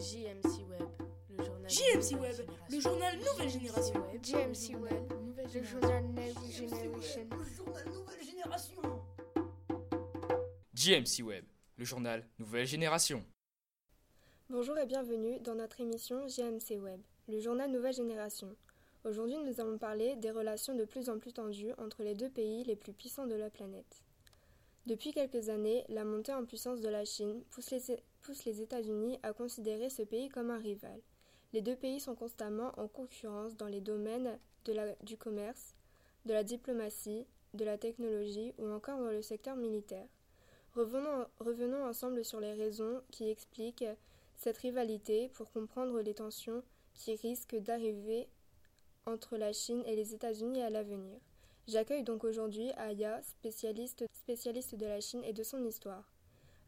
JMC Web, le journal. JMC Web, le journal Nouvelle Génération. JMC Web, le journal Nouvelle Génération. Le journal Nouvelle Génération. JMC Web, le journal Nouvelle Génération. Bonjour et bienvenue dans notre émission JMC Web, le journal Nouvelle Génération. Aujourd'hui, nous allons parler des relations de plus en plus tendues entre les deux pays les plus puissants de la planète. Depuis quelques années, la montée en puissance de la Chine pousse les, pousse les États-Unis à considérer ce pays comme un rival. Les deux pays sont constamment en concurrence dans les domaines du commerce, de la diplomatie, de la technologie ou encore dans le secteur militaire. Revenons, ensemble sur les raisons qui expliquent cette rivalité pour comprendre les tensions qui risquent d'arriver entre la Chine et les États-Unis à l'avenir. J'accueille donc aujourd'hui Aya, spécialiste de la Chine et de son histoire.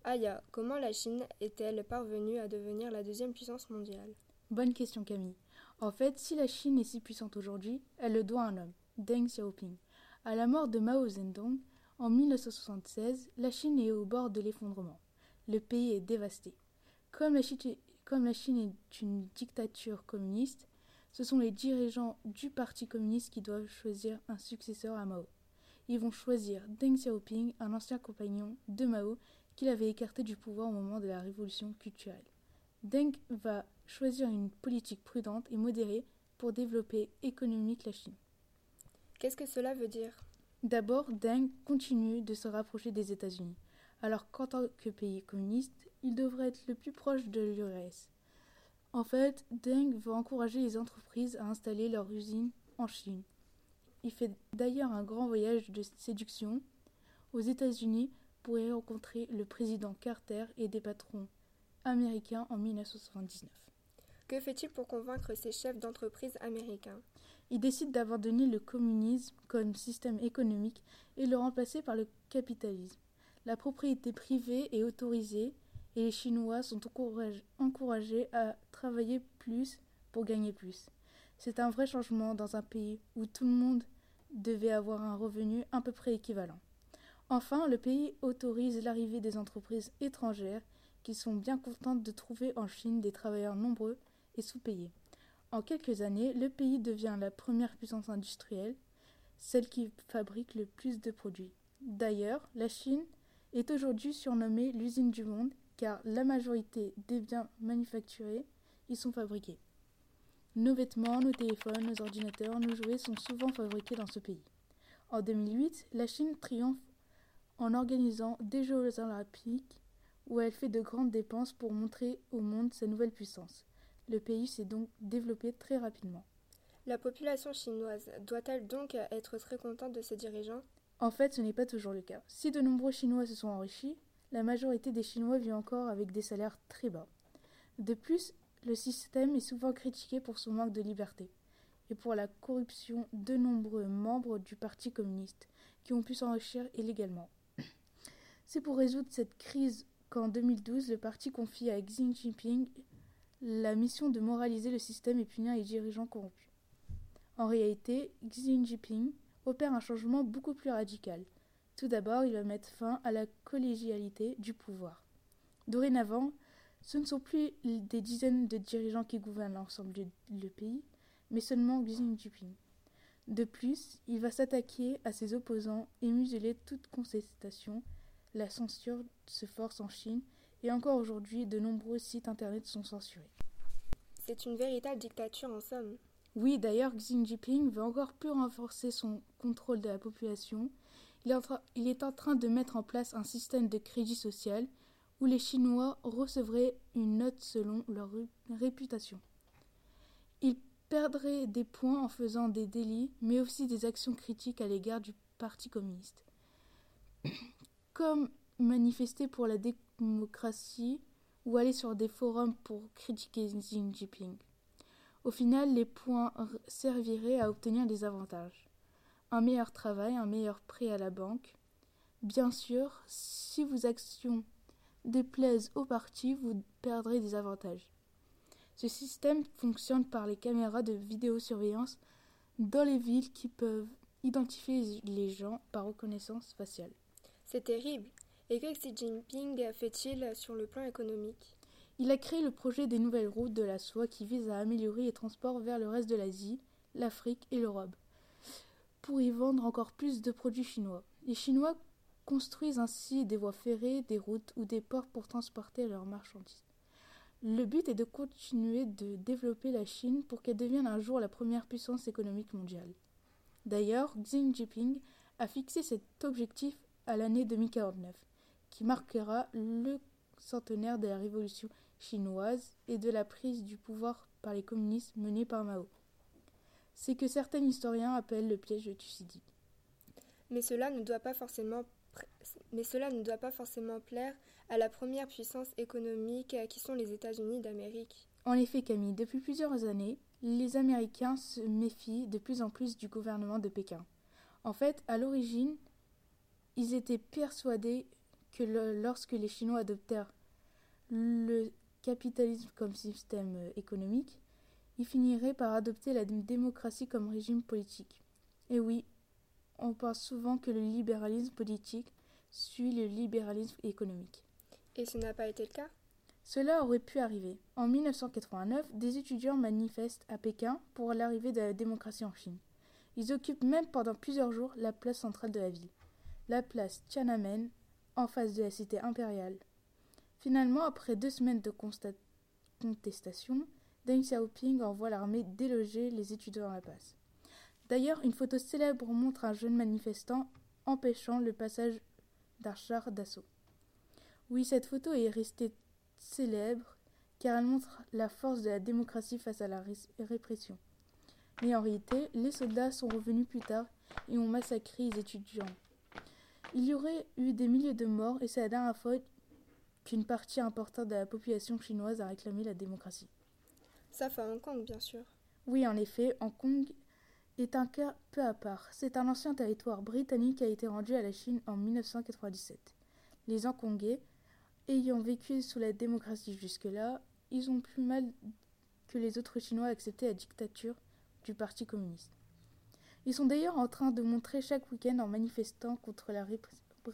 Aya, comment la Chine est-elle parvenue à devenir la deuxième puissance mondiale? Bonne question Camille. En fait, si la Chine est si puissante aujourd'hui, elle le doit à un homme, Deng Xiaoping. À la mort de Mao Zedong, en 1976, la Chine est au bord de l'effondrement. Le pays est dévasté. Comme la, Chine, comme la Chine est une dictature communiste, ce sont les dirigeants du Parti communiste qui doivent choisir un successeur à Mao. Ils vont choisir Deng Xiaoping, un ancien compagnon de Mao qu'il avait écarté du pouvoir au moment de la révolution culturelle. Deng va choisir une politique prudente et modérée pour développer économique la Chine. Qu'est-ce que cela veut dire? D'abord, Deng continue de se rapprocher des États-Unis, alors qu'en tant que pays communiste, il devrait être le plus proche de l'URSS. En fait, Deng veut encourager les entreprises à installer leurs usines en Chine. Il fait d'ailleurs un grand voyage de séduction aux États-Unis pour y rencontrer le président Carter et des patrons américains en 1979. Que fait-il pour convaincre ces chefs d'entreprise américains? Il décide d'abandonner le communisme comme système économique et le remplacer par le capitalisme. La propriété privée est autorisée et les Chinois sont encouragés à travailler plus pour gagner plus. C'est un vrai changement dans un pays où tout le monde devait avoir un revenu à peu près équivalent. Enfin, le pays autorise l'arrivée des entreprises étrangères qui sont bien contentes de trouver en Chine des travailleurs nombreux et sous-payés. En quelques années, le pays devient la première puissance industrielle, celle qui fabrique le plus de produits. D'ailleurs, la Chine est aujourd'hui surnommée l'usine du monde car la majorité des biens manufacturés y sont fabriqués. Nos vêtements, nos téléphones, nos ordinateurs, nos jouets sont souvent fabriqués dans ce pays. En 2008, la Chine triomphe en organisant des Jeux olympiques où elle fait de grandes dépenses pour montrer au monde sa nouvelle puissance. Le pays s'est donc développé très rapidement. La population chinoise doit-elle donc être très contente de ses dirigeants? En fait, ce n'est pas toujours le cas. Si de nombreux Chinois se sont enrichis, la majorité des Chinois vit encore avec des salaires très bas. De plus, le système est souvent critiqué pour son manque de liberté et pour la corruption de nombreux membres du Parti communiste qui ont pu s'enrichir illégalement. C'est pour résoudre cette crise qu'en 2012, le parti confie à Xi Jinping la mission de moraliser le système et punir les dirigeants corrompus. En réalité, Xi Jinping opère un changement beaucoup plus radical. Tout d'abord, il va mettre fin à la collégialité du pouvoir. Dorénavant, ce ne sont plus des dizaines de dirigeants qui gouvernent l'ensemble du pays, mais seulement Xi Jinping. De plus, il va s'attaquer à ses opposants et museler toute contestation. La censure se force en Chine et encore aujourd'hui, de nombreux sites internet sont censurés. C'est une véritable dictature en somme. Oui, d'ailleurs, Xi Jinping veut encore plus renforcer son contrôle de la population il est en train de mettre en place un système de crédit social où les Chinois recevraient une note selon leur réputation. Ils perdraient des points en faisant des délits, mais aussi des actions critiques à l'égard du Parti communiste. Comme manifester pour la démocratie ou aller sur des forums pour critiquer Xi Jinping. Au final, les points serviraient à obtenir des avantages un meilleur travail, un meilleur prêt à la banque. Bien sûr, si vos actions déplaisent au parti, vous perdrez des avantages. Ce système fonctionne par les caméras de vidéosurveillance dans les villes qui peuvent identifier les gens par reconnaissance faciale. C'est terrible. Et que Xi Jinping fait-il sur le plan économique? Il a créé le projet des nouvelles routes de la soie qui vise à améliorer les transports vers le reste de l'Asie, l'Afrique et l'Europe, pour y vendre encore plus de produits chinois. Les Chinois construisent ainsi des voies ferrées, des routes ou des ports pour transporter leurs marchandises. Le but est de continuer de développer la Chine pour qu'elle devienne un jour la première puissance économique mondiale. D'ailleurs, Xi Jinping a fixé cet objectif à l'année 2049, qui marquera le centenaire de la révolution chinoise et de la prise du pouvoir par les communistes menés par Mao. C'est que certains historiens appellent le piège de Thucydides. Mais cela ne doit pas forcément mais cela ne doit pas forcément plaire à la première puissance économique qui sont les États-Unis d'Amérique. En effet, Camille, depuis plusieurs années, les Américains se méfient de plus en plus du gouvernement de Pékin. En fait, à l'origine, ils étaient persuadés que lorsque les Chinois adoptèrent le capitalisme comme système économique, ils finiraient par adopter la démocratie comme régime politique. Et oui, on pense souvent que le libéralisme politique suit le libéralisme économique. Et ce n'a pas été le cas? Cela aurait pu arriver. En 1989, des étudiants manifestent à Pékin pour l'arrivée de la démocratie en Chine. Ils occupent même pendant plusieurs jours la place centrale de la ville, la place Tiananmen, en face de la cité impériale. Finalement, après deux semaines de contestation, Deng Xiaoping envoie l'armée déloger les étudiants à la place. D'ailleurs, une photo célèbre montre un jeune manifestant empêchant le passage d'un d'assaut. Oui, cette photo est restée célèbre car elle montre la force de la démocratie face à la répression. Mais en réalité, les soldats sont revenus plus tard et ont massacré les étudiants. Il y aurait eu des milliers de morts et c'est la dernière fois qu'une partie importante de la population chinoise a réclamé la démocratie. Ça fait Hong Kong, bien sûr. Oui, en effet, Hong Kong est un cas peu à part. C'est un ancien territoire britannique qui a été rendu à la Chine en 1997. Les Hongkongais, ayant vécu sous la démocratie jusque-là, ils ont plus mal que les autres Chinois accepté la dictature du Parti communiste. Ils sont d'ailleurs en train de montrer chaque week-end en manifestant contre la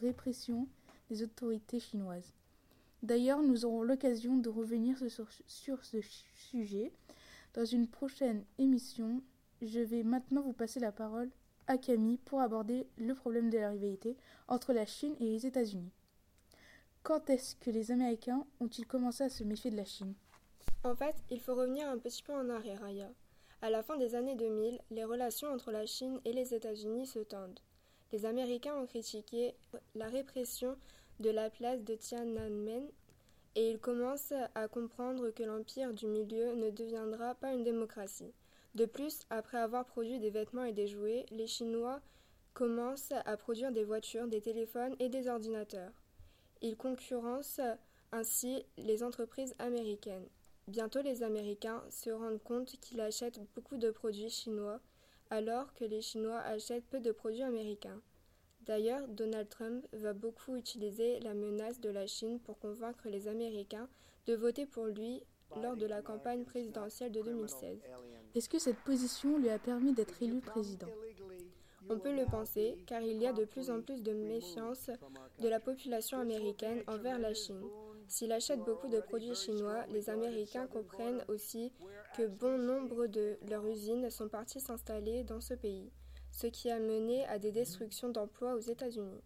répression des autorités chinoises. D'ailleurs, nous aurons l'occasion de revenir sur, ce sujet dans une prochaine émission je vais maintenant vous passer la parole à Camille pour aborder le problème de la rivalité entre la Chine et les États-Unis. Quand est-ce que les Américains ont-ils commencé à se méfier de la Chine? En fait, il faut revenir un petit peu en arrière, Aya. À la fin des années 2000, les relations entre la Chine et les États-Unis se tendent. Les Américains ont critiqué la répression de la place de Tiananmen et ils commencent à comprendre que l'empire du milieu ne deviendra pas une démocratie. De plus, après avoir produit des vêtements et des jouets, les Chinois commencent à produire des voitures, des téléphones et des ordinateurs. Ils concurrencent ainsi les entreprises américaines. Bientôt les Américains se rendent compte qu'ils achètent beaucoup de produits chinois alors que les Chinois achètent peu de produits américains. D'ailleurs, Donald Trump va beaucoup utiliser la menace de la Chine pour convaincre les Américains de voter pour lui lors de la campagne présidentielle de 2016. Est-ce que cette position lui a permis d'être élu président? On peut le penser, car il y a de plus en plus de méfiance de la population américaine envers la Chine. S'il achète beaucoup de produits chinois, les Américains comprennent aussi que bon nombre de leurs usines sont parties s'installer dans ce pays, ce qui a mené à des destructions d'emplois aux États-Unis.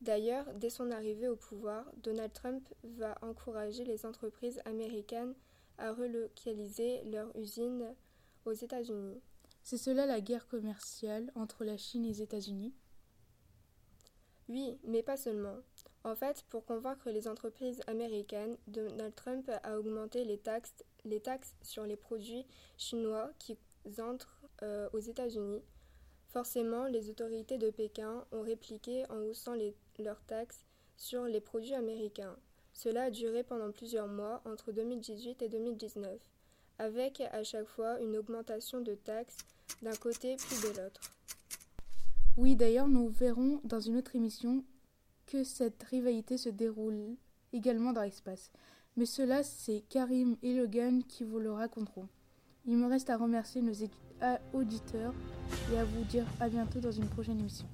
D'ailleurs, dès son arrivée au pouvoir, Donald Trump va encourager les entreprises américaines à relocaliser leurs usines aux États-Unis. C'est cela la guerre commerciale entre la Chine et les États-Unis Oui, mais pas seulement. En fait, pour convaincre les entreprises américaines, Donald Trump a augmenté les taxes, sur les produits chinois qui entrent euh, aux États-Unis. Forcément, les autorités de Pékin ont répliqué en haussant leurs taxes sur les produits américains. Cela a duré pendant plusieurs mois, entre 2018 et 2019 avec à chaque fois une augmentation de taxes d'un côté puis de l'autre. Oui, d'ailleurs, nous verrons dans une autre émission que cette rivalité se déroule également dans l'espace. Mais cela, c'est Karim et Logan qui vous le raconteront. Il me reste à remercier nos auditeurs et à vous dire à bientôt dans une prochaine émission.